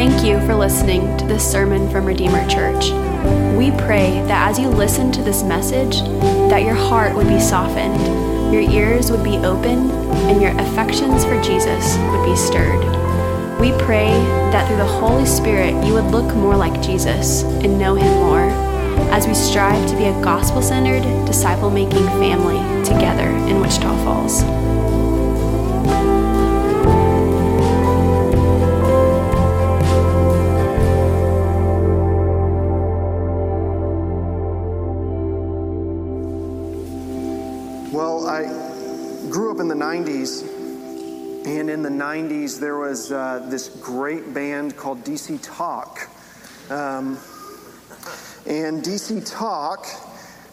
Thank you for listening to this sermon from Redeemer Church. We pray that as you listen to this message, that your heart would be softened, your ears would be open, and your affections for Jesus would be stirred. We pray that through the Holy Spirit you would look more like Jesus and know him more as we strive to be a gospel centered, disciple making family together in Wichita Falls. 90s, there was uh, this great band called DC Talk. Um, and DC Talk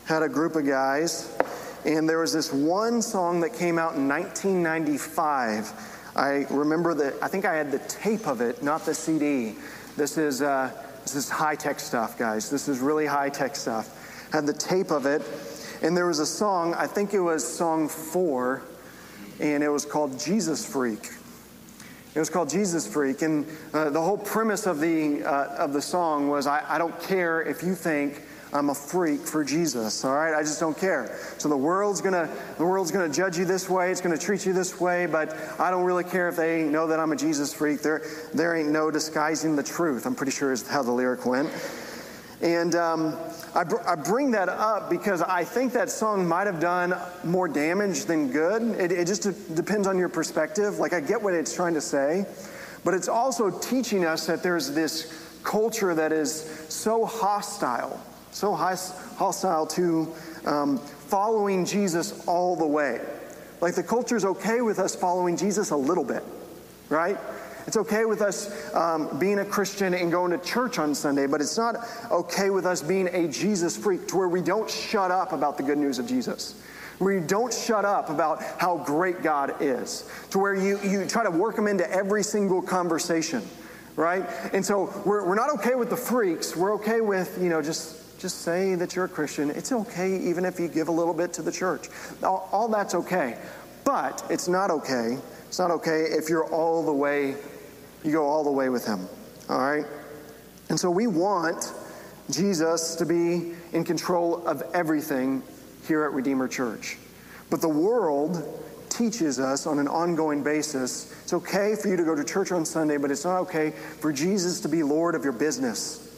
had a group of guys, and there was this one song that came out in 1995. I remember that, I think I had the tape of it, not the CD. This is, uh, this is high tech stuff, guys. This is really high tech stuff. had the tape of it, and there was a song, I think it was song four, and it was called Jesus Freak. It was called Jesus Freak, and uh, the whole premise of the, uh, of the song was I, I don't care if you think I'm a freak for Jesus, all right? I just don't care. So the world's gonna, the world's gonna judge you this way, it's gonna treat you this way, but I don't really care if they know that I'm a Jesus freak. There, there ain't no disguising the truth, I'm pretty sure is how the lyric went. And um, I, br- I, bring that up because I think that song might have done more damage than good. It, it just d- depends on your perspective. Like, I get what it's trying to say, but it's also teaching us that there's this culture that is so hostile, so hostile to um, following Jesus all the way. Like, the culture's okay with us following Jesus a little bit, right? It's okay with us um, being a Christian and going to church on Sunday, but it's not okay with us being a Jesus freak to where we don't shut up about the good news of Jesus. Where you don't shut up about how great God is. To where you, you try to work them into every single conversation, right? And so we're, we're not okay with the freaks. We're okay with, you know, just, just say that you're a Christian. It's okay even if you give a little bit to the church. All, all that's okay. But it's not okay. It's not okay if you're all the way you go all the way with him. All right? And so we want Jesus to be in control of everything here at Redeemer Church. But the world teaches us on an ongoing basis it's okay for you to go to church on Sunday, but it's not okay for Jesus to be Lord of your business.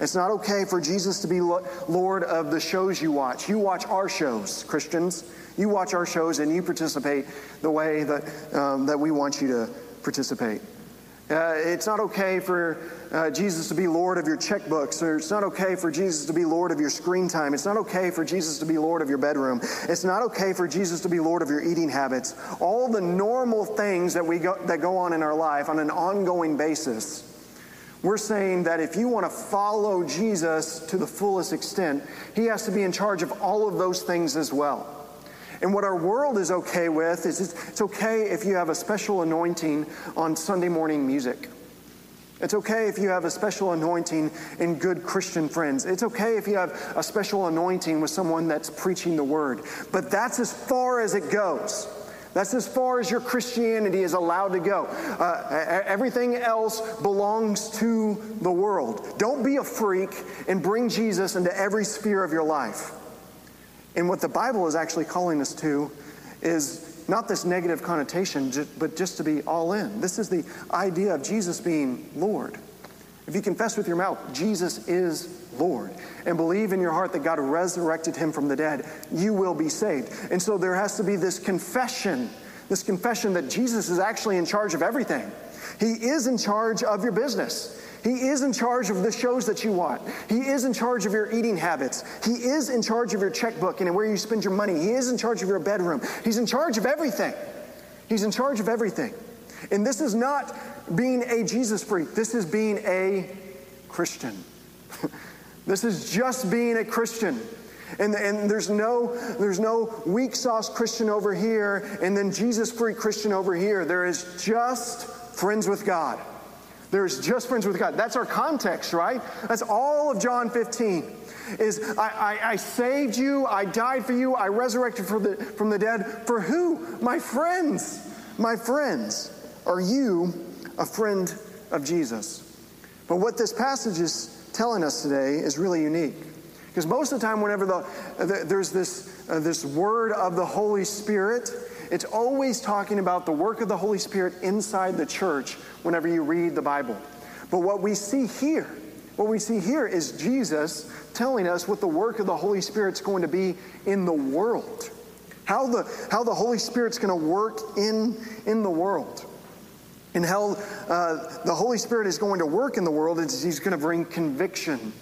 It's not okay for Jesus to be Lord of the shows you watch. You watch our shows, Christians. You watch our shows and you participate the way that, um, that we want you to participate. Uh, it's not okay for uh, Jesus to be Lord of your checkbooks, or it's not okay for Jesus to be Lord of your screen time. It's not okay for Jesus to be Lord of your bedroom. It's not okay for Jesus to be Lord of your eating habits. All the normal things that, we go, that go on in our life on an ongoing basis. We're saying that if you want to follow Jesus to the fullest extent, he has to be in charge of all of those things as well. And what our world is okay with is it's okay if you have a special anointing on Sunday morning music. It's okay if you have a special anointing in good Christian friends. It's okay if you have a special anointing with someone that's preaching the word. But that's as far as it goes. That's as far as your Christianity is allowed to go. Uh, everything else belongs to the world. Don't be a freak and bring Jesus into every sphere of your life. And what the Bible is actually calling us to is not this negative connotation, but just to be all in. This is the idea of Jesus being Lord. If you confess with your mouth, Jesus is Lord, and believe in your heart that God resurrected him from the dead, you will be saved. And so there has to be this confession, this confession that Jesus is actually in charge of everything. He is in charge of your business. He is in charge of the shows that you want. He is in charge of your eating habits. He is in charge of your checkbook and where you spend your money. He is in charge of your bedroom. He's in charge of everything. He's in charge of everything. And this is not being a Jesus freak, this is being a Christian. this is just being a Christian. And, and there's no there's no weak sauce Christian over here and then Jesus freak Christian over here. There is just friends with God. There's just friends with God. That's our context, right? That's all of John 15. Is I, I, I saved you, I died for you, I resurrected the, from the dead. For who? My friends. My friends. Are you a friend of Jesus? But what this passage is telling us today is really unique. Because most of the time, whenever the, the there's this, uh, this word of the Holy Spirit, it's always talking about the work of the Holy Spirit inside the church whenever you read the Bible. But what we see here, what we see here is Jesus telling us what the work of the Holy Spirit's going to be in the world. How the, how the Holy Spirit's going to work in, in the world. And how uh, the Holy Spirit is going to work in the world is He's going to bring conviction.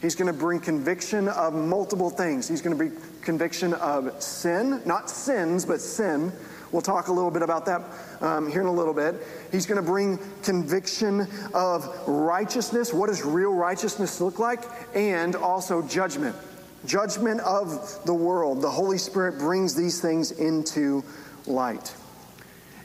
He's going to bring conviction of multiple things. He's going to bring conviction of sin, not sins, but sin. We'll talk a little bit about that um, here in a little bit. He's going to bring conviction of righteousness. What does real righteousness look like? And also judgment. Judgment of the world. The Holy Spirit brings these things into light.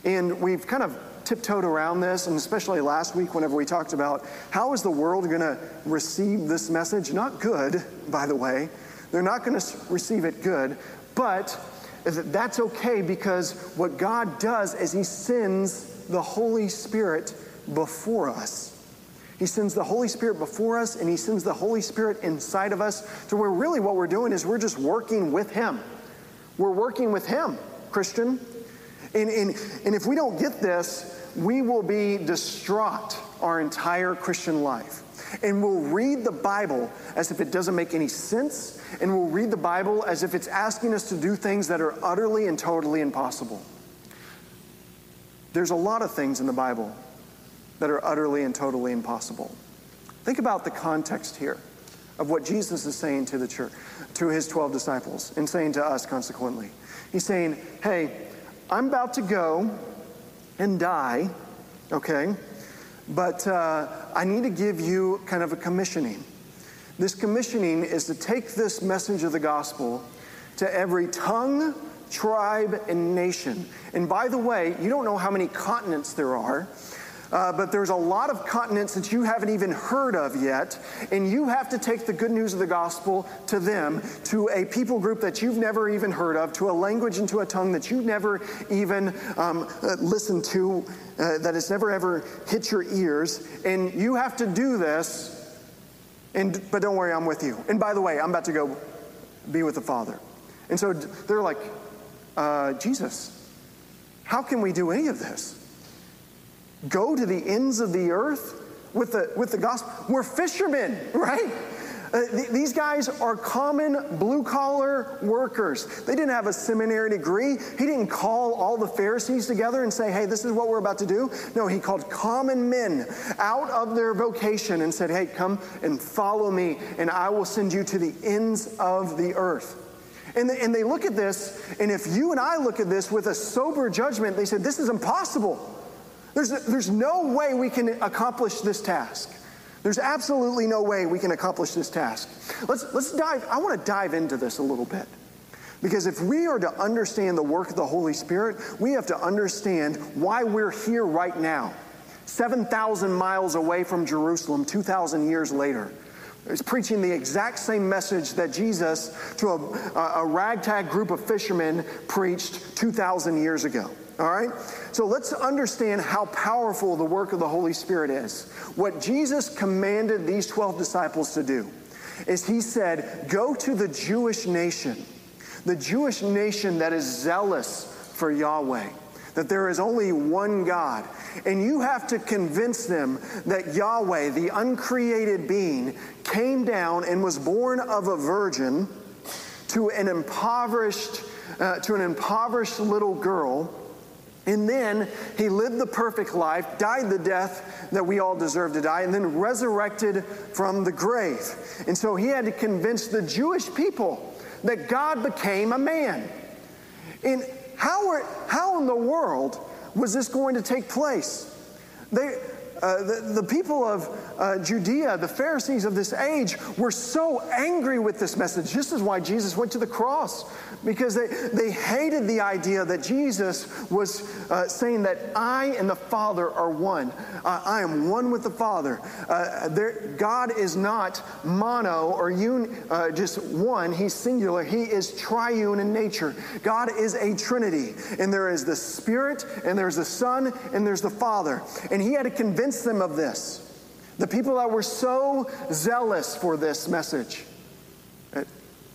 And we've kind of tiptoed around this, and especially last week, whenever we talked about how is the world going to receive this message? Not good, by the way. They're not going to receive it good, but that's okay because what God does is He sends the Holy Spirit before us. He sends the Holy Spirit before us and He sends the Holy Spirit inside of us to where really what we're doing is we're just working with Him. We're working with Him, Christian. And, and, and if we don't get this, we will be distraught our entire Christian life. And we'll read the Bible as if it doesn't make any sense, and we'll read the Bible as if it's asking us to do things that are utterly and totally impossible. There's a lot of things in the Bible that are utterly and totally impossible. Think about the context here of what Jesus is saying to the church, to his 12 disciples, and saying to us consequently. He's saying, Hey, I'm about to go and die, okay? But uh, I need to give you kind of a commissioning. This commissioning is to take this message of the gospel to every tongue, tribe, and nation. And by the way, you don't know how many continents there are. Uh, but there's a lot of continents that you haven't even heard of yet, and you have to take the good news of the gospel to them, to a people group that you've never even heard of, to a language and to a tongue that you've never even um, uh, listened to, uh, that has never ever hit your ears, and you have to do this. And but don't worry, I'm with you. And by the way, I'm about to go be with the Father. And so they're like, uh, Jesus, how can we do any of this? Go to the ends of the earth with the, with the gospel. We're fishermen, right? Uh, th- these guys are common blue collar workers. They didn't have a seminary degree. He didn't call all the Pharisees together and say, hey, this is what we're about to do. No, he called common men out of their vocation and said, hey, come and follow me, and I will send you to the ends of the earth. And and they look at this, and if you and I look at this with a sober judgment, they said, this is impossible. There's, there's no way we can accomplish this task. There's absolutely no way we can accomplish this task. Let's, let's dive, I want to dive into this a little bit. Because if we are to understand the work of the Holy Spirit, we have to understand why we're here right now, 7,000 miles away from Jerusalem, 2,000 years later. Is preaching the exact same message that Jesus, to a, a ragtag group of fishermen, preached 2,000 years ago. All right? So let's understand how powerful the work of the Holy Spirit is. What Jesus commanded these 12 disciples to do is he said, Go to the Jewish nation, the Jewish nation that is zealous for Yahweh, that there is only one God. And you have to convince them that Yahweh, the uncreated being, came down and was born of a virgin to an impoverished, uh, to an impoverished little girl and then he lived the perfect life, died the death that we all deserve to die, and then resurrected from the grave. And so he had to convince the Jewish people that God became a man. And how, how in the world was this going to take place? They, uh, the, the, people of uh, Judea, the Pharisees of this age, were so angry with this message. This is why Jesus went to the cross, because they, they hated the idea that Jesus was uh, saying that I and the Father are one. Uh, I am one with the Father. Uh, there, God is not mono or un, just one, He's singular. He is triune in nature. God is a Trinity, and there is the Spirit, and there's the Son, and there's the Father. And He had to convince them of this. The people that were so zealous for this message. Uh,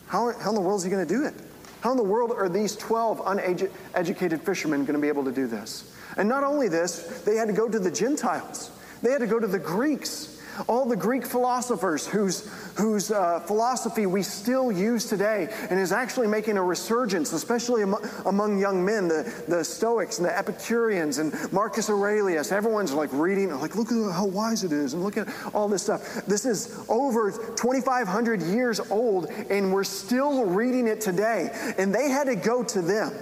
how, how in the world is he going to do it? How in the world are these 12 uneducated fishermen going to be able to do this? And not only this, they had to go to the Gentiles, they had to go to the Greeks. All the Greek philosophers whose, whose uh, philosophy we still use today and is actually making a resurgence, especially among, among young men, the, the Stoics and the Epicureans and Marcus Aurelius. Everyone's like reading, like, look at how wise it is, and look at all this stuff. This is over 2,500 years old, and we're still reading it today. And they had to go to them,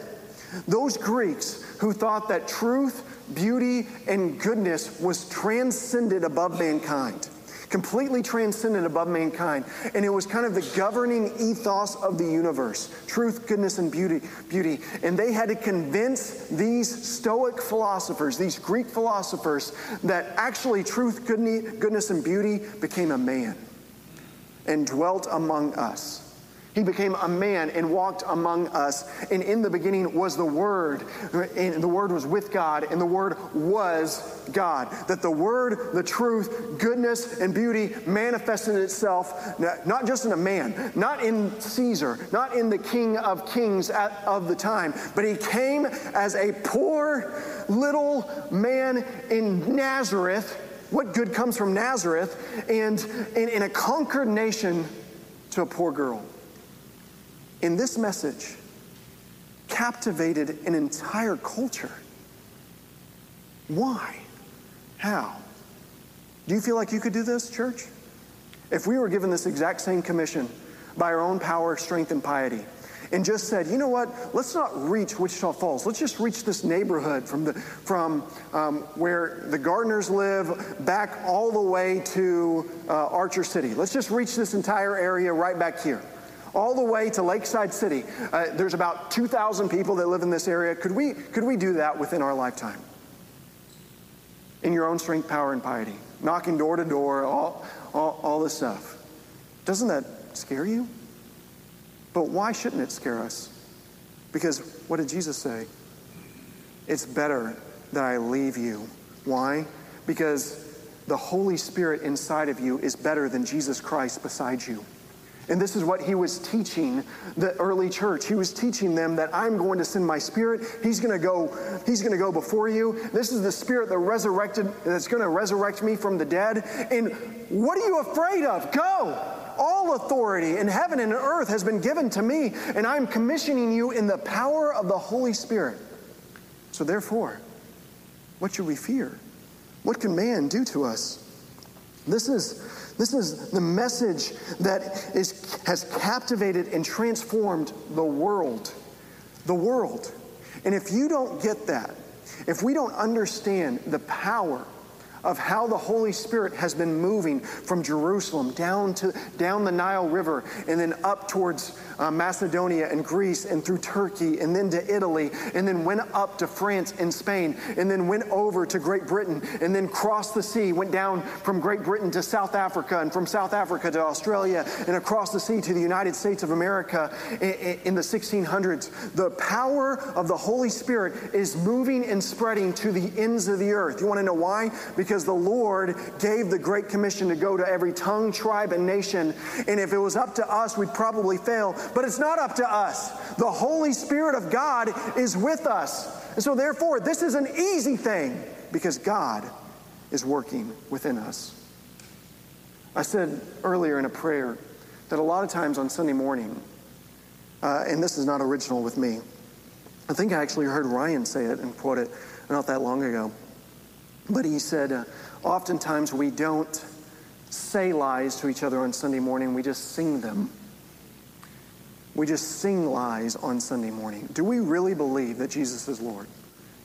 those Greeks who thought that truth beauty, and goodness was transcended above mankind. Completely transcended above mankind. And it was kind of the governing ethos of the universe truth, goodness, and beauty. beauty. And they had to convince these Stoic philosophers, these Greek philosophers, that actually truth, goodness, and beauty became a man and dwelt among us. He became a man and walked among us. And in the beginning was the Word, and the Word was with God, and the Word was God. That the Word, the truth, goodness, and beauty manifested itself not just in a man, not in Caesar, not in the King of Kings of the time, but He came as a poor little man in Nazareth. What good comes from Nazareth? And in a conquered nation to a poor girl in this message captivated an entire culture. Why? How? Do you feel like you could do this, church? If we were given this exact same commission by our own power, strength, and piety, and just said, you know what, let's not reach Wichita Falls. Let's just reach this neighborhood from, the, from um, where the gardeners live back all the way to uh, Archer City. Let's just reach this entire area right back here all the way to Lakeside City. Uh, there's about 2,000 people that live in this area. Could we, could we do that within our lifetime? In your own strength, power, and piety, knocking door to door, all, all, all this stuff. Doesn't that scare you? But why shouldn't it scare us? Because what did Jesus say? It's better that I leave you. Why? Because the Holy Spirit inside of you is better than Jesus Christ beside you. And this is what he was teaching the early church. He was teaching them that I'm going to send my spirit. He's going to go he's going to go before you. This is the spirit that resurrected that's going to resurrect me from the dead. And what are you afraid of? Go. All authority in heaven and earth has been given to me, and I'm commissioning you in the power of the Holy Spirit. So therefore, what should we fear? What can man do to us? This is this is the message that is, has captivated and transformed the world. The world. And if you don't get that, if we don't understand the power of how the Holy Spirit has been moving from Jerusalem down to down the Nile River and then up towards uh, Macedonia and Greece and through Turkey and then to Italy and then went up to France and Spain and then went over to Great Britain and then crossed the sea, went down from Great Britain to South Africa and from South Africa to Australia and across the sea to the United States of America in, in the 1600s. The power of the Holy Spirit is moving and spreading to the ends of the earth. You want to know why? Because the Lord gave the Great Commission to go to every tongue, tribe, and nation. And if it was up to us, we'd probably fail. But it's not up to us. The Holy Spirit of God is with us. And so, therefore, this is an easy thing because God is working within us. I said earlier in a prayer that a lot of times on Sunday morning, uh, and this is not original with me, I think I actually heard Ryan say it and quote it not that long ago. But he said, uh, oftentimes we don't say lies to each other on Sunday morning, we just sing them. We just sing lies on Sunday morning. Do we really believe that Jesus is Lord?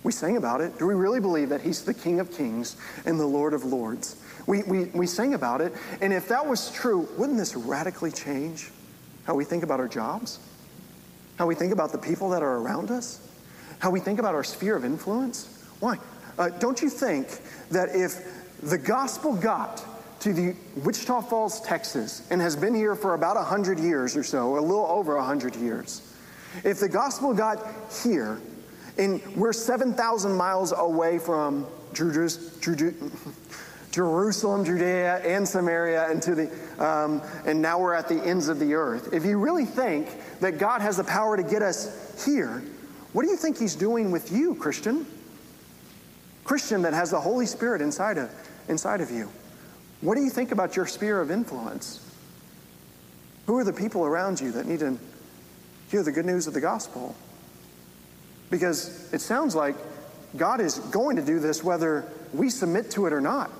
We sing about it. Do we really believe that He's the King of Kings and the Lord of Lords? We, we, we sang about it. And if that was true, wouldn't this radically change how we think about our jobs? How we think about the people that are around us? How we think about our sphere of influence? Why? Uh, don't you think that if the gospel got to the Wichita Falls, Texas, and has been here for about 100 years or so, a little over 100 years. If the gospel got here, and we're 7,000 miles away from Jerusalem, Judea, and Samaria, and to the, um, and now we're at the ends of the earth. If you really think that God has the power to get us here, what do you think He's doing with you, Christian? Christian that has the Holy Spirit inside of, inside of you. What do you think about your sphere of influence? Who are the people around you that need to hear the good news of the gospel? Because it sounds like God is going to do this whether we submit to it or not.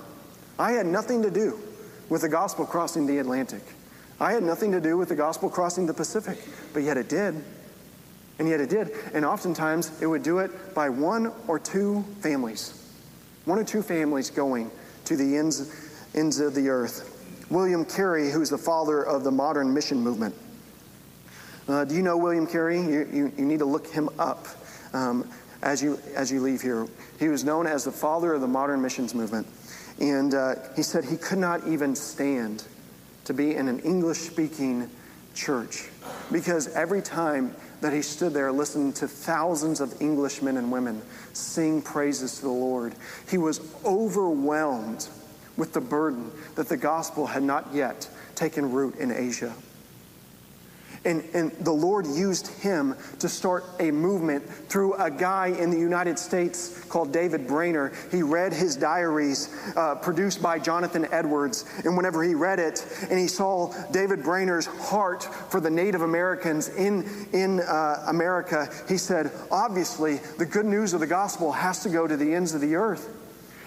I had nothing to do with the gospel crossing the Atlantic. I had nothing to do with the gospel crossing the Pacific, but yet it did. And yet it did. And oftentimes it would do it by one or two families. One or two families going to the ends, ends of the earth. William Carey, who's the father of the modern mission movement. Uh, do you know William Carey? You, you, you need to look him up um, as, you, as you leave here. He was known as the father of the modern missions movement. And uh, he said he could not even stand to be in an English speaking church because every time that he stood there listening to thousands of Englishmen and women sing praises to the Lord, he was overwhelmed with the burden that the gospel had not yet taken root in Asia. And, and the Lord used him to start a movement through a guy in the United States called David Brainerd. He read his diaries uh, produced by Jonathan Edwards. And whenever he read it and he saw David Brainerd's heart for the Native Americans in, in uh, America, he said, obviously, the good news of the gospel has to go to the ends of the earth.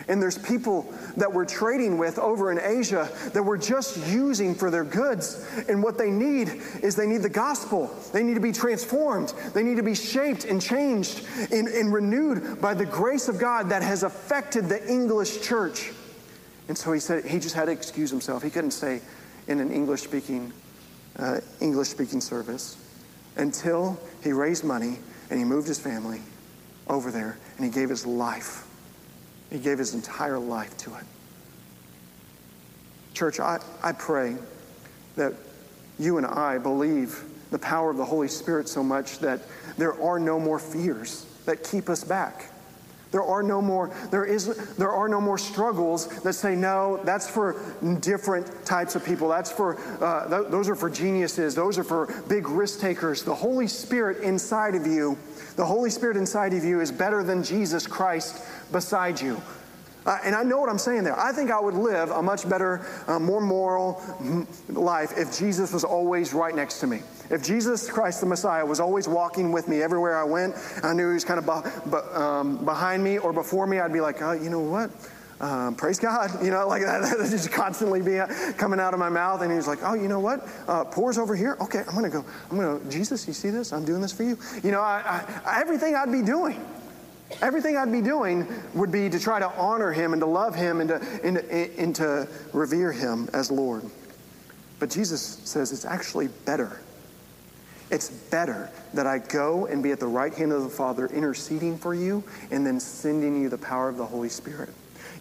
And there's people that we're trading with over in Asia that we're just using for their goods. And what they need is they need the gospel. They need to be transformed. They need to be shaped and changed and, and renewed by the grace of God that has affected the English church. And so he said he just had to excuse himself. He couldn't stay in an English speaking uh, English speaking service until he raised money and he moved his family over there and he gave his life he gave his entire life to it. Church, I, I pray that you and I believe the power of the Holy Spirit so much that there are no more fears that keep us back. There are no more, there is, there are no more struggles that say, no, that's for different types of people. That's for, uh, th- those are for geniuses. Those are for big risk takers. The Holy Spirit inside of you, the Holy Spirit inside of you is better than Jesus Christ beside you. Uh, and I know what I'm saying there. I think I would live a much better, uh, more moral life if Jesus was always right next to me. If Jesus Christ the Messiah was always walking with me everywhere I went, I knew he was kind of um, behind me or before me, I'd be like, oh, you know what? Um, praise God, you know, like that, just constantly be coming out of my mouth. And he's like, oh, you know what? Uh, pours over here. Okay, I'm going to go. I'm going to, Jesus, you see this? I'm doing this for you. You know, I, I, everything I'd be doing. Everything I'd be doing would be to try to honor him and to love him and to, and, and to revere him as Lord. But Jesus says it's actually better. It's better that I go and be at the right hand of the Father interceding for you and then sending you the power of the Holy Spirit.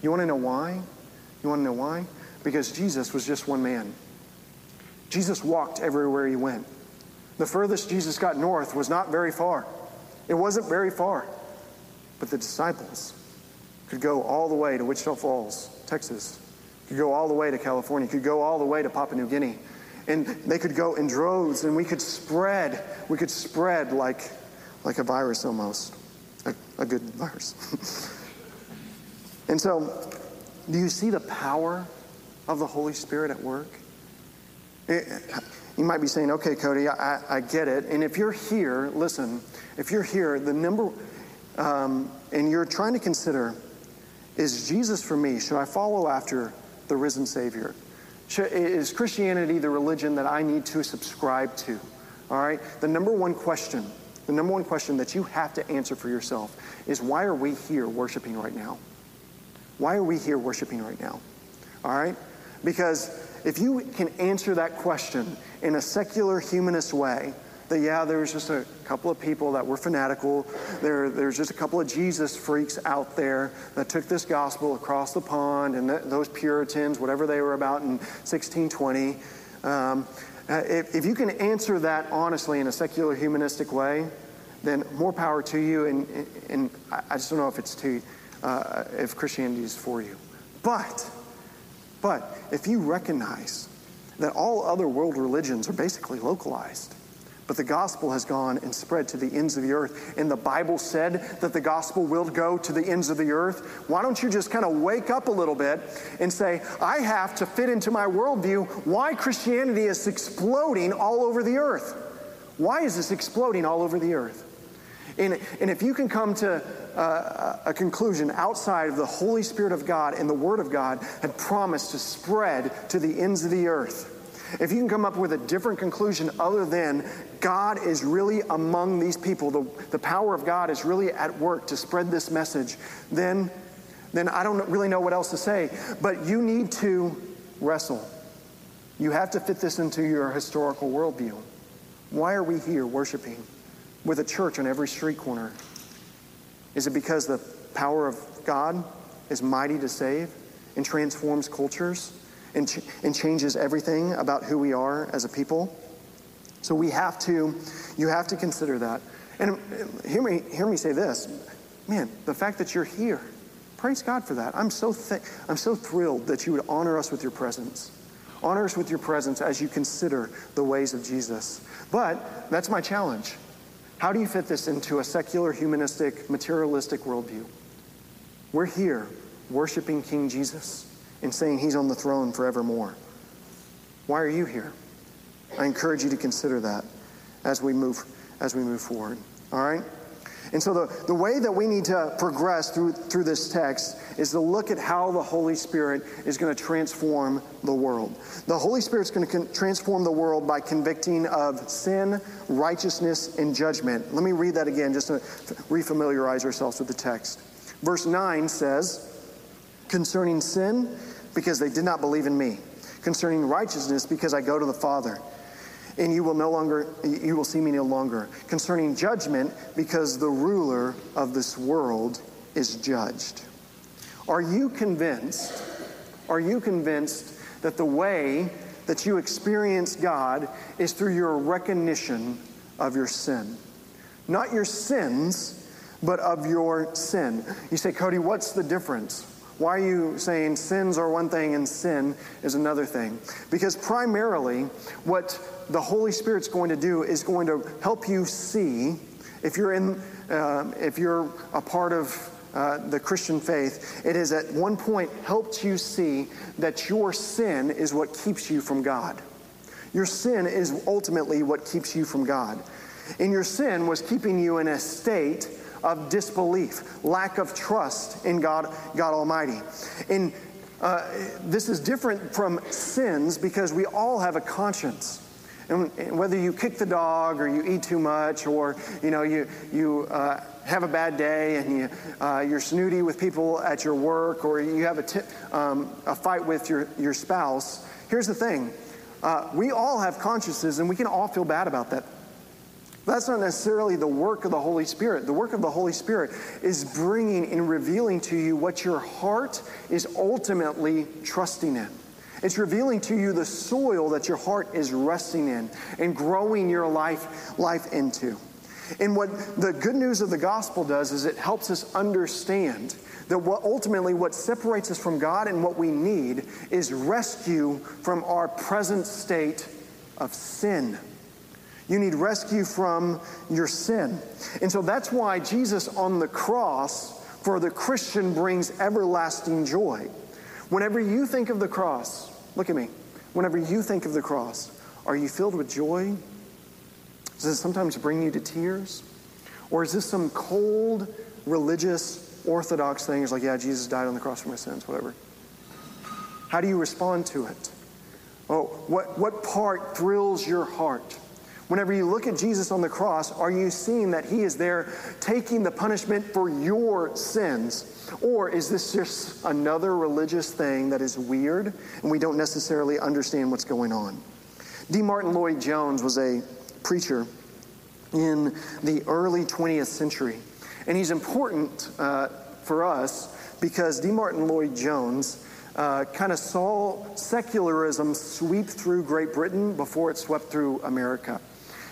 You want to know why? You want to know why? Because Jesus was just one man. Jesus walked everywhere he went. The furthest Jesus got north was not very far. It wasn't very far. But the disciples could go all the way to Wichita Falls, Texas, could go all the way to California, could go all the way to Papua New Guinea. And they could go in droves, and we could spread. We could spread like, like a virus almost, a, a good virus. and so, do you see the power of the Holy Spirit at work? It, you might be saying, okay, Cody, I, I, get it. And if you're here, listen, if you're here, the number, um, and you're trying to consider is Jesus for me? Should I follow after the risen Savior? Should, is Christianity the religion that I need to subscribe to? All right? The number one question, the number one question that you have to answer for yourself is why are we here worshiping right now? Why are we here worshiping right now? All right? Because if you can answer that question in a secular humanist way, that, yeah, there was just a couple of people that were fanatical. There, there's just a couple of Jesus freaks out there that took this gospel across the pond, and th- those Puritans, whatever they were about in 1620. Um, uh, if, if you can answer that honestly in a secular humanistic way, then more power to you. And, and I just don't know if it's to, uh, if Christianity is for you. But But if you recognize that all other world religions are basically localized, but the gospel has gone and spread to the ends of the earth. And the Bible said that the gospel will go to the ends of the earth. Why don't you just kind of wake up a little bit and say, I have to fit into my worldview why Christianity is exploding all over the earth? Why is this exploding all over the earth? And, and if you can come to uh, a conclusion outside of the Holy Spirit of God and the Word of God had promised to spread to the ends of the earth, if you can come up with a different conclusion other than God is really among these people, the, the power of God is really at work to spread this message, then, then I don't really know what else to say. But you need to wrestle. You have to fit this into your historical worldview. Why are we here worshiping with a church on every street corner? Is it because the power of God is mighty to save and transforms cultures? And, ch- and changes everything about who we are as a people. So we have to, you have to consider that. And hear me, hear me say this, man, the fact that you're here, praise God for that. I'm so, th- I'm so thrilled that you would honor us with your presence. Honor us with your presence as you consider the ways of Jesus. But that's my challenge. How do you fit this into a secular, humanistic, materialistic worldview? We're here worshiping King Jesus and saying he's on the throne forevermore. Why are you here? I encourage you to consider that as we move as we move forward. All right? And so the, the way that we need to progress through, through this text is to look at how the Holy Spirit is going to transform the world. The Holy Spirit is going to con- transform the world by convicting of sin, righteousness, and judgment. Let me read that again just to refamiliarize ourselves with the text. Verse 9 says, Concerning sin, because they did not believe in me. Concerning righteousness, because I go to the Father. And you will no longer, you will see me no longer. Concerning judgment, because the ruler of this world is judged. Are you convinced? Are you convinced that the way that you experience God is through your recognition of your sin? Not your sins, but of your sin. You say, Cody, what's the difference? Why are you saying sins are one thing and sin is another thing? Because primarily, what the Holy Spirit's going to do is going to help you see if you're in, uh, if you're a part of uh, the Christian faith, it has at one point helped you see that your sin is what keeps you from God. Your sin is ultimately what keeps you from God. And your sin was keeping you in a state of disbelief, lack of trust in God, God Almighty. And uh, this is different from sins because we all have a conscience. And, whether you kick the dog or you eat too much or you know you you uh, have a bad day and you uh, you're snooty with people at your work or you have a, t- um, a fight with your your spouse. Here's the thing: uh, we all have consciences and we can all feel bad about that that's not necessarily the work of the Holy Spirit. The work of the Holy Spirit is bringing and revealing to you what your heart is ultimately trusting in. It's revealing to you the soil that your heart is resting in and growing your life, life into. And what the good news of the gospel does is it helps us understand that what ultimately what separates us from God and what we need is rescue from our present state of sin. You need rescue from your sin. And so that's why Jesus on the cross for the Christian brings everlasting joy. Whenever you think of the cross, look at me. Whenever you think of the cross, are you filled with joy? Does it sometimes bring you to tears? Or is this some cold, religious, orthodox thing? It's like, yeah, Jesus died on the cross for my sins, whatever. How do you respond to it? Oh, what, what part thrills your heart? Whenever you look at Jesus on the cross, are you seeing that he is there taking the punishment for your sins? Or is this just another religious thing that is weird and we don't necessarily understand what's going on? D. Martyn Lloyd-Jones was a preacher in the early 20th century. And he's important uh, for us because D. Martyn Lloyd-Jones uh, kind of saw secularism sweep through Great Britain before it swept through America.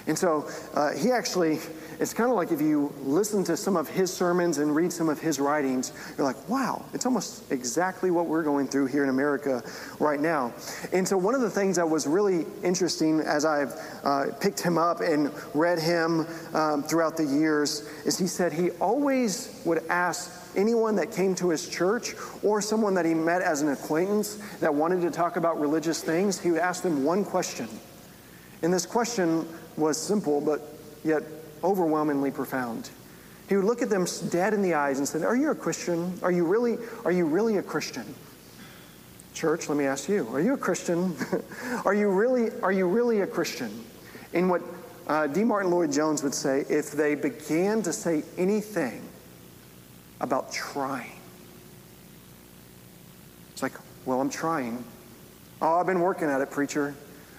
And so uh, he actually, it's kind of like if you listen to some of his sermons and read some of his writings, you're like, wow, it's almost exactly what we're going through here in America right now. And so one of the things that was really interesting as I've uh, picked him up and read him um, throughout the years is he said he always would ask anyone that came to his church or someone that he met as an acquaintance that wanted to talk about religious things, he would ask them one question. And this question was simple, but yet overwhelmingly profound. He would look at them dead in the eyes and said, Are you a Christian? Are you really, are you really a Christian? Church, let me ask you, are you a Christian? are, you really, are you really a Christian? In what uh, D. Martyn Lloyd-Jones would say, if they began to say anything about trying, it's like, well, I'm trying. Oh, I've been working at it, preacher.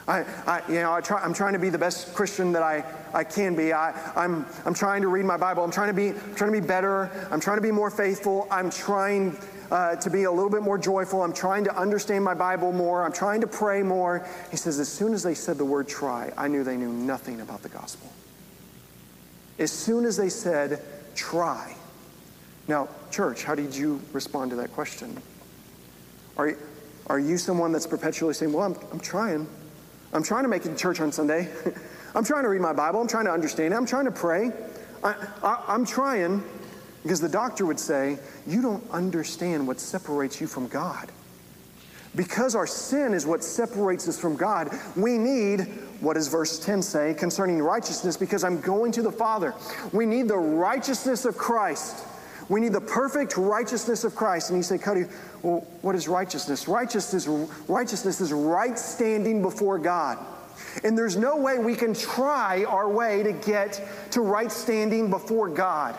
I, I, you know, I try, I'm trying to be the best Christian that I, I can be. I, I'm, I'm trying to read my Bible. I'm trying to be, trying to be better. I'm trying to be more faithful. I'm trying uh, to be a little bit more joyful. I'm trying to understand my Bible more. I'm trying to pray more. He says, as soon as they said the word try, I knew they knew nothing about the gospel. As soon as they said try. Now, church, how did you respond to that question? Are, are you someone that's perpetually saying, well, I'm, I'm trying? I'm trying to make it to church on Sunday. I'm trying to read my Bible. I'm trying to understand it. I'm trying to pray. I, I'm trying because the doctor would say, You don't understand what separates you from God. Because our sin is what separates us from God, we need, what does verse 10 say concerning righteousness? Because I'm going to the Father. We need the righteousness of Christ. We need the perfect righteousness of Christ. And you say, Cody, well, what is righteousness? Righteousness, righteousness is right standing before God. And there's no way we can try our way to get to right standing before God.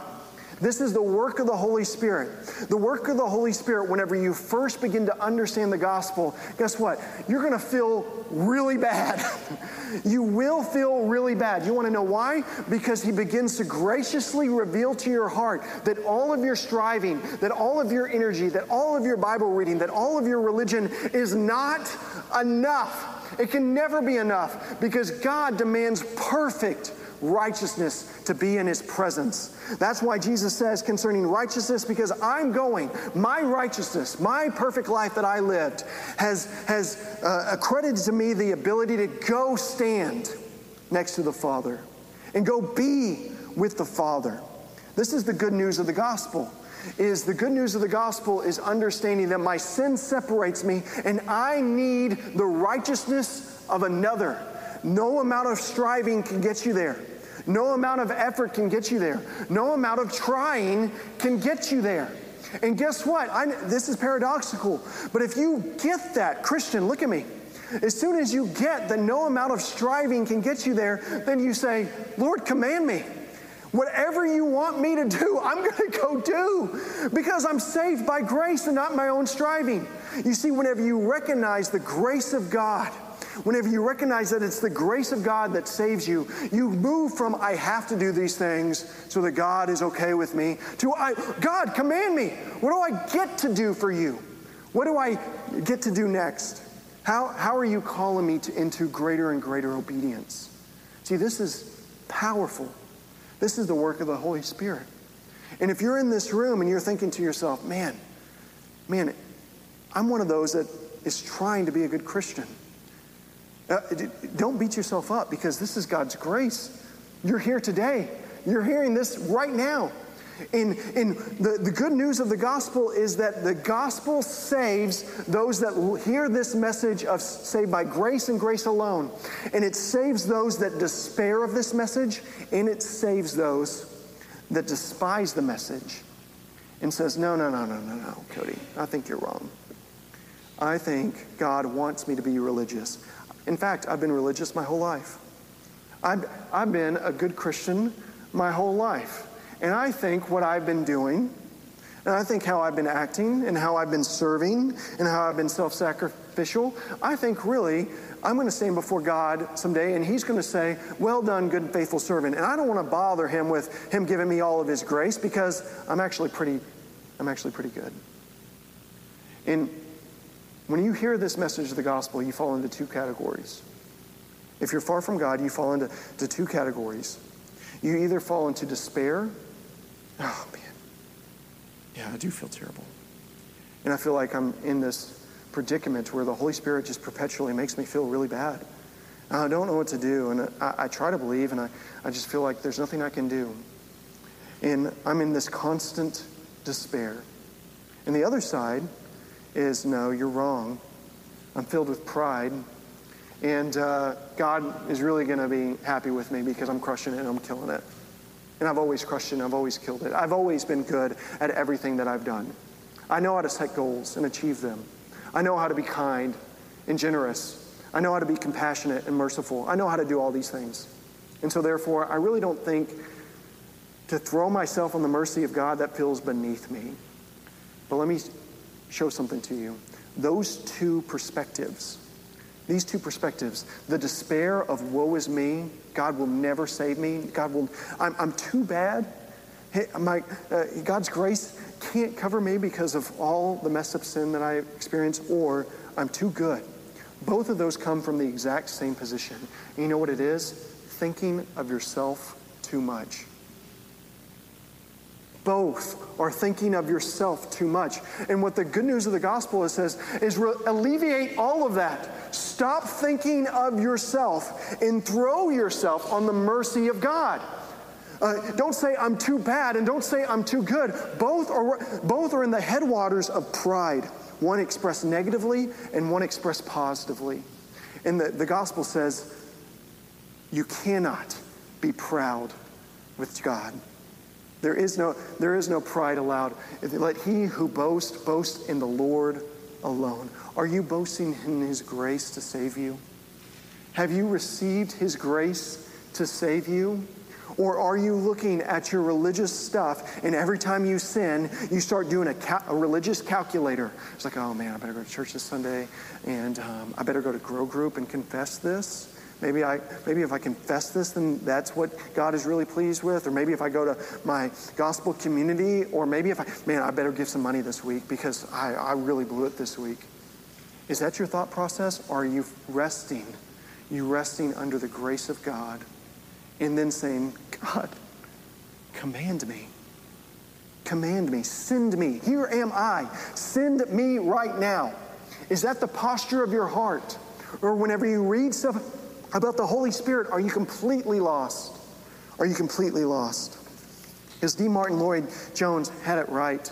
This is the work of the Holy Spirit. The work of the Holy Spirit, whenever you first begin to understand the gospel, guess what? You're going to feel really bad. you will feel really bad. You want to know why? Because He begins to graciously reveal to your heart that all of your striving, that all of your energy, that all of your Bible reading, that all of your religion is not enough. It can never be enough because God demands perfect righteousness to be in his presence. That's why Jesus says concerning righteousness, because I'm going, my righteousness, my perfect life that I lived, has, has uh, accredited to me the ability to go stand next to the Father and go be with the Father. This is the good news of the gospel. Is the good news of the gospel is understanding that my sin separates me and I need the righteousness of another. No amount of striving can get you there. No amount of effort can get you there. No amount of trying can get you there. And guess what? I, this is paradoxical. But if you get that, Christian, look at me. As soon as you get that no amount of striving can get you there, then you say, Lord, command me. Whatever you want me to do, I'm going to go do because I'm saved by grace and not my own striving. You see, whenever you recognize the grace of God, Whenever you recognize that it's the grace of God that saves you, you move from I have to do these things so that God is okay with me to I God command me. What do I get to do for you? What do I get to do next? How, how are you calling me to, into greater and greater obedience? See, this is powerful. This is the work of the Holy Spirit. And if you're in this room and you're thinking to yourself, man, man, I'm one of those that is trying to be a good Christian. Uh, don't beat yourself up because this is God's grace. You're here today. You're hearing this right now. In, in the, the good news of the gospel is that the gospel saves those that hear this message of saved by grace and grace alone. And it saves those that despair of this message, and it saves those that despise the message and says, No, no, no, no, no, no, Cody, I think you're wrong. I think God wants me to be religious. In fact, I've been religious my whole life. I've, I've been a good Christian my whole life. And I think what I've been doing, and I think how I've been acting, and how I've been serving, and how I've been self sacrificial, I think really I'm going to stand before God someday, and He's going to say, Well done, good and faithful servant. And I don't want to bother Him with Him giving me all of His grace because I'm actually pretty, I'm actually pretty good. And when you hear this message of the gospel, you fall into two categories. If you're far from God, you fall into to two categories. You either fall into despair. Oh, man. Yeah, I do feel terrible. And I feel like I'm in this predicament where the Holy Spirit just perpetually makes me feel really bad. I don't know what to do. And I, I try to believe, and I, I just feel like there's nothing I can do. And I'm in this constant despair. And the other side is no, you're wrong. I'm filled with pride. And uh, God is really going to be happy with me because I'm crushing it and I'm killing it. And I've always crushed it and I've always killed it. I've always been good at everything that I've done. I know how to set goals and achieve them. I know how to be kind and generous. I know how to be compassionate and merciful. I know how to do all these things. And so, therefore, I really don't think to throw myself on the mercy of God that feels beneath me. But let me show something to you. Those two perspectives, these two perspectives, the despair of woe is me, God will never save me, God will, I'm, I'm too bad. Hey, my, uh, God's grace can't cover me because of all the mess up sin that I experience, or I'm too good. Both of those come from the exact same position. And you know what it is? Thinking of yourself too much both are thinking of yourself too much. And what the good news of the gospel is says is re- alleviate all of that. Stop thinking of yourself and throw yourself on the mercy of God. Uh, don't say I'm too bad and don't say I'm too good. Both are both are in the headwaters of pride. One expressed negatively and one expressed positively. And the, the gospel says you cannot be proud with God. There is no, there is no pride allowed. Let he who boasts boast in the Lord alone. Are you boasting in his grace to save you? Have you received his grace to save you? Or are you looking at your religious stuff and every time you sin, you start doing a, cal- a religious calculator? It's like, oh man, I better go to church this Sunday and um, I better go to Grow Group and confess this. Maybe I maybe if I confess this, then that's what God is really pleased with. Or maybe if I go to my gospel community, or maybe if I man, I better give some money this week because I, I really blew it this week. Is that your thought process? Or are you resting? You resting under the grace of God and then saying, God, command me. Command me. Send me. Here am I. Send me right now. Is that the posture of your heart? Or whenever you read stuff, about the Holy Spirit, are you completely lost? Are you completely lost? Because D. Martin Lloyd Jones had it right.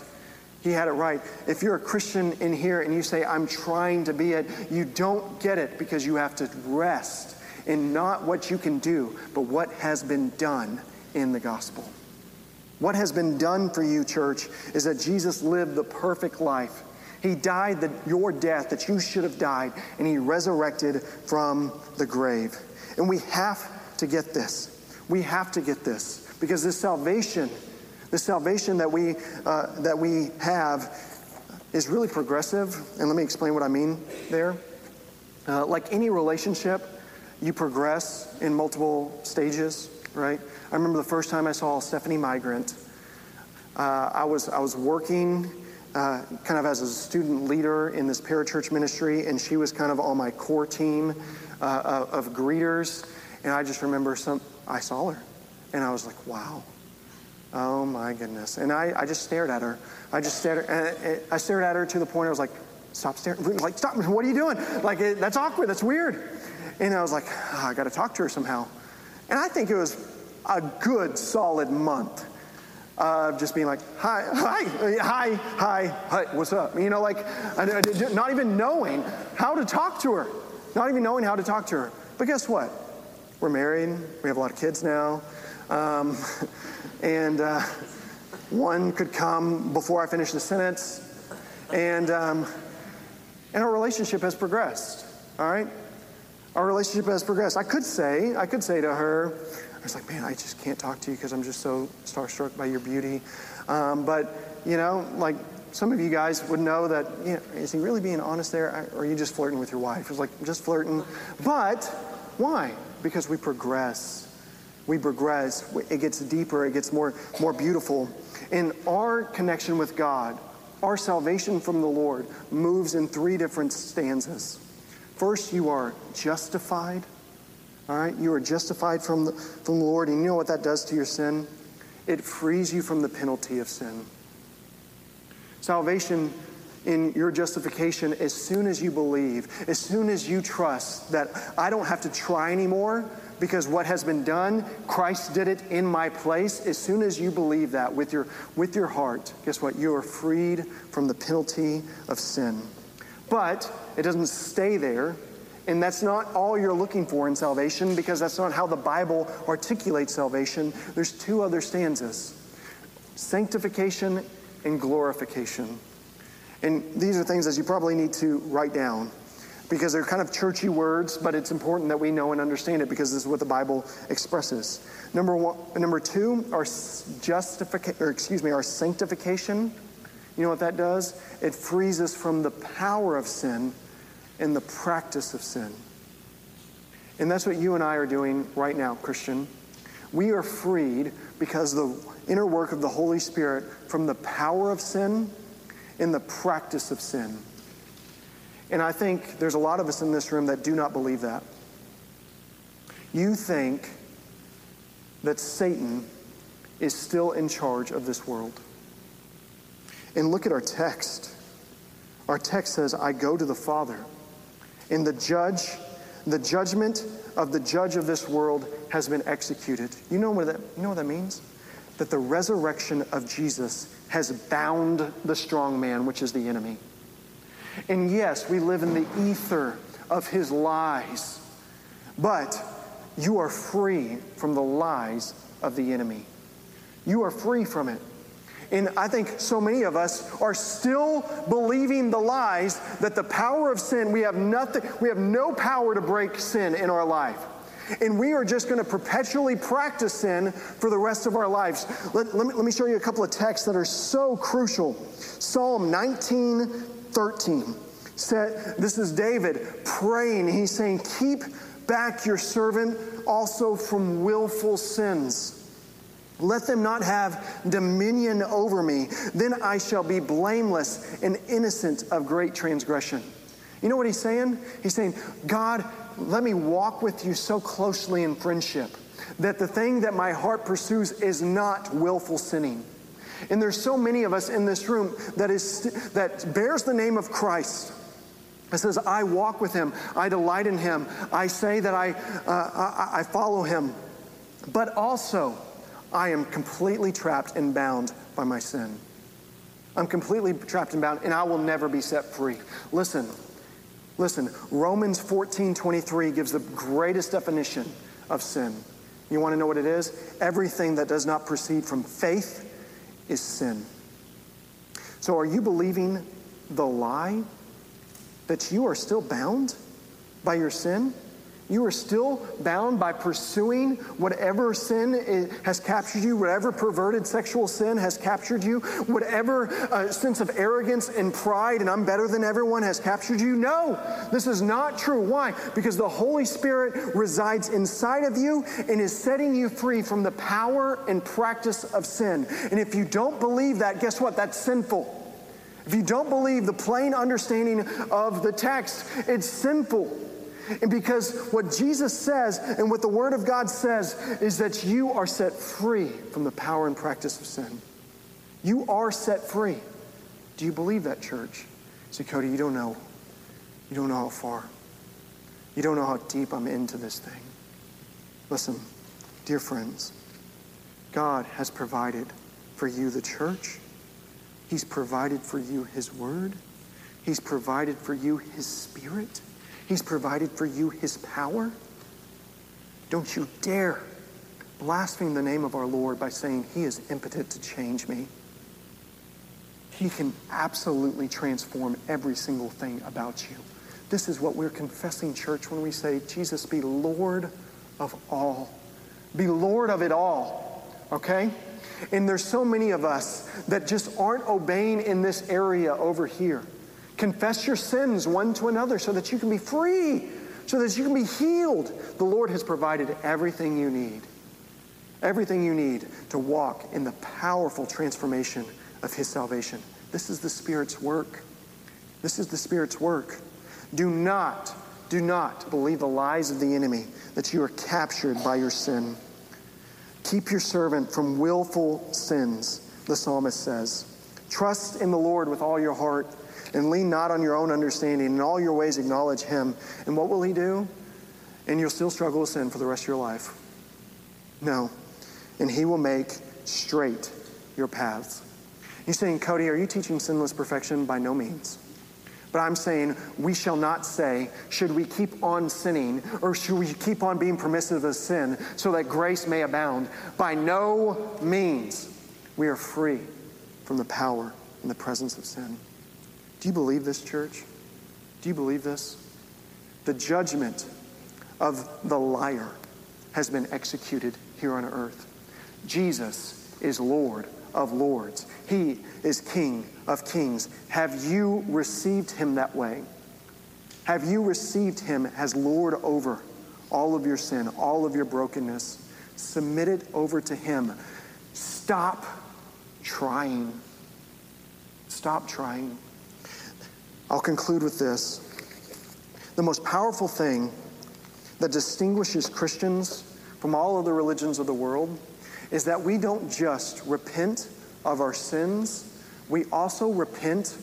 He had it right. If you're a Christian in here and you say, I'm trying to be it, you don't get it because you have to rest in not what you can do, but what has been done in the gospel. What has been done for you, church, is that Jesus lived the perfect life. He died your death that you should have died, and He resurrected from the grave. And we have to get this. We have to get this because this salvation, the salvation that we uh, that we have, is really progressive. And let me explain what I mean there. Uh, like any relationship, you progress in multiple stages, right? I remember the first time I saw Stephanie Migrant. Uh, I was I was working uh, kind of as a student leader in this parachurch ministry, and she was kind of on my core team uh, of, of greeters. And I just remember some, I saw her, and I was like, wow. Oh my goodness. And I, I just stared at her. I just stared, and I stared at her to the point I was like, stop staring. Like, stop. What are you doing? Like, it, that's awkward. That's weird. And I was like, oh, I got to talk to her somehow. And I think it was a good solid month uh, just being like, hi, hi, hi, hi, hi, what's up? You know, like, not even knowing how to talk to her, not even knowing how to talk to her. But guess what? We're married, we have a lot of kids now, um, and uh, one could come before I finish the sentence, and, um, and our relationship has progressed, all right? Our relationship has progressed. I could say, I could say to her, I was like, man, I just can't talk to you because I'm just so starstruck by your beauty. Um, but, you know, like some of you guys would know that, you know, is he really being honest there? Or are you just flirting with your wife? It's like, just flirting. But why? Because we progress. We progress. It gets deeper. It gets more, more beautiful. And our connection with God, our salvation from the Lord, moves in three different stanzas. First, you are justified All right? You are justified from the, from the Lord. And you know what that does to your sin? It frees you from the penalty of sin. Salvation in your justification, as soon as you believe, as soon as you trust that I don't have to try anymore because what has been done, Christ did it in my place. As soon as you believe that with your, with your heart, guess what? You are freed from the penalty of sin. But it doesn't stay there. And that's not all you're looking for in salvation because that's not how the Bible articulates salvation. There's two other stanzas sanctification and glorification. And these are things that you probably need to write down because they're kind of churchy words, but it's important that we know and understand it because this is what the Bible expresses. Number one, number two, our justification, or excuse me, our sanctification. You know what that does? It frees us from the power of sin and the practice of sin. And that's what you and I are doing right now, Christian. We are freed because the inner work of the Holy Spirit from the power of sin and the practice of sin. And I think there's a lot of us in this room that do not believe that. You think that Satan is still in charge of this world. And look at our text. Our text says, I go to the Father. And the judge, the judgment of the judge of this world has been executed. You know what that, you know what that means? That the resurrection of Jesus has bound the strong man, which is the enemy. And yes, we live in the ether of his lies, but you are free from the lies of the enemy. You are free from it. And I think so many of us are still believing the lies that the power of sin, we have nothing, we have no power to break sin in our life. And we are just going to perpetually practice sin for the rest of our lives. Let, let, me, let me show you a couple of texts that are so crucial. Psalm 19 13. Said, this is David praying. He's saying, Keep back your servant also from willful sins. Let them not have dominion over me. Then I shall be blameless and innocent of great transgression. You know what he's saying? He's saying, God, let me walk with you so closely in friendship that the thing that my heart pursues is not willful sinning. And there's so many of us in this room that is that bears the name of Christ. It says, I walk with him, I delight in him, I say that I, uh, I, I follow him. But also, I am completely trapped and bound by my sin. I'm completely trapped and bound, and I will never be set free. Listen, listen, Romans 14 23 gives the greatest definition of sin. You want to know what it is? Everything that does not proceed from faith is sin. So, are you believing the lie that you are still bound by your sin? You are still bound by pursuing whatever sin has captured you, whatever perverted sexual sin has captured you, whatever uh, sense of arrogance and pride and I'm better than everyone has captured you. No, this is not true. Why? Because the Holy Spirit resides inside of you and is setting you free from the power and practice of sin. And if you don't believe that, guess what? That's sinful. If you don't believe the plain understanding of the text, it's sinful. And because what Jesus says and what the Word of God says is that you are set free from the power and practice of sin. You are set free. Do you believe that, church? Say, Cody, you don't know. You don't know how far. You don't know how deep I'm into this thing. Listen, dear friends, God has provided for you the church. He's provided for you His Word. He's provided for you His Spirit. He's provided for you His power. Don't you dare blaspheme the name of our Lord by saying He is impotent to change me. He can absolutely transform every single thing about you. This is what we're confessing, church, when we say, Jesus, be Lord of all. Be Lord of it all. Okay? And there's so many of us that just aren't obeying in this area over here. Confess your sins one to another so that you can be free, so that you can be healed. The Lord has provided everything you need. Everything you need to walk in the powerful transformation of His salvation. This is the Spirit's work. This is the Spirit's work. Do not Do not believe the lies of the enemy that you are captured by your sin. Keep your servant from willful sins, the psalmist says. Trust in the Lord with all your heart and lean not on your own understanding. In all your ways, acknowledge him. And what will he do? And you'll still struggle with sin for the rest of your life. No. And he will make straight your paths. You're saying, Cody, are you teaching sinless perfection? By no means. But I'm saying we shall not say, should we keep on sinning or should we keep on being permissive of sin so that grace may abound? By no means. We are free from the power and the presence of sin. Do you believe this, church? Do you believe this? The judgment of the liar has been executed here on earth. Jesus is Lord of lords. He is King of kings. Have you received him that way? Have you received him as Lord over all of your sin, all of your brokenness? Submit it over to him. Stop trying. Stop trying. I'll conclude with this. The most powerful thing that distinguishes Christians from all other religions of the world is that we don't just repent of our sins, we also repent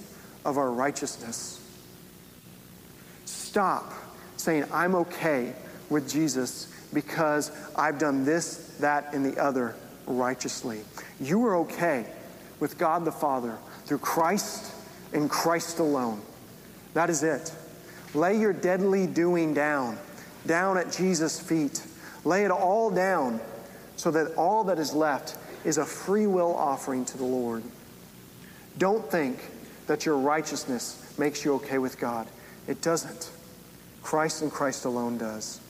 of our righteousness. Stop saying, I'm okay with Jesus because I've done this, that, and the other righteously. You are okay with God the Father through Christ and Christ alone. That is it. Lay your deadly doing down, down at Jesus' feet. Lay it all down so that all that is left is a free will offering to the Lord. Don't think that your righteousness makes you okay with God. It doesn't. Christ and Christ alone does.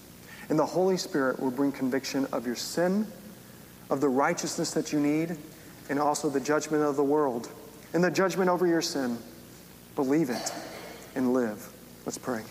And the Holy Spirit will bring conviction of your sin, of the righteousness that you need, and also the judgment of the world and the judgment over your sin. Believe it and live. Let's pray.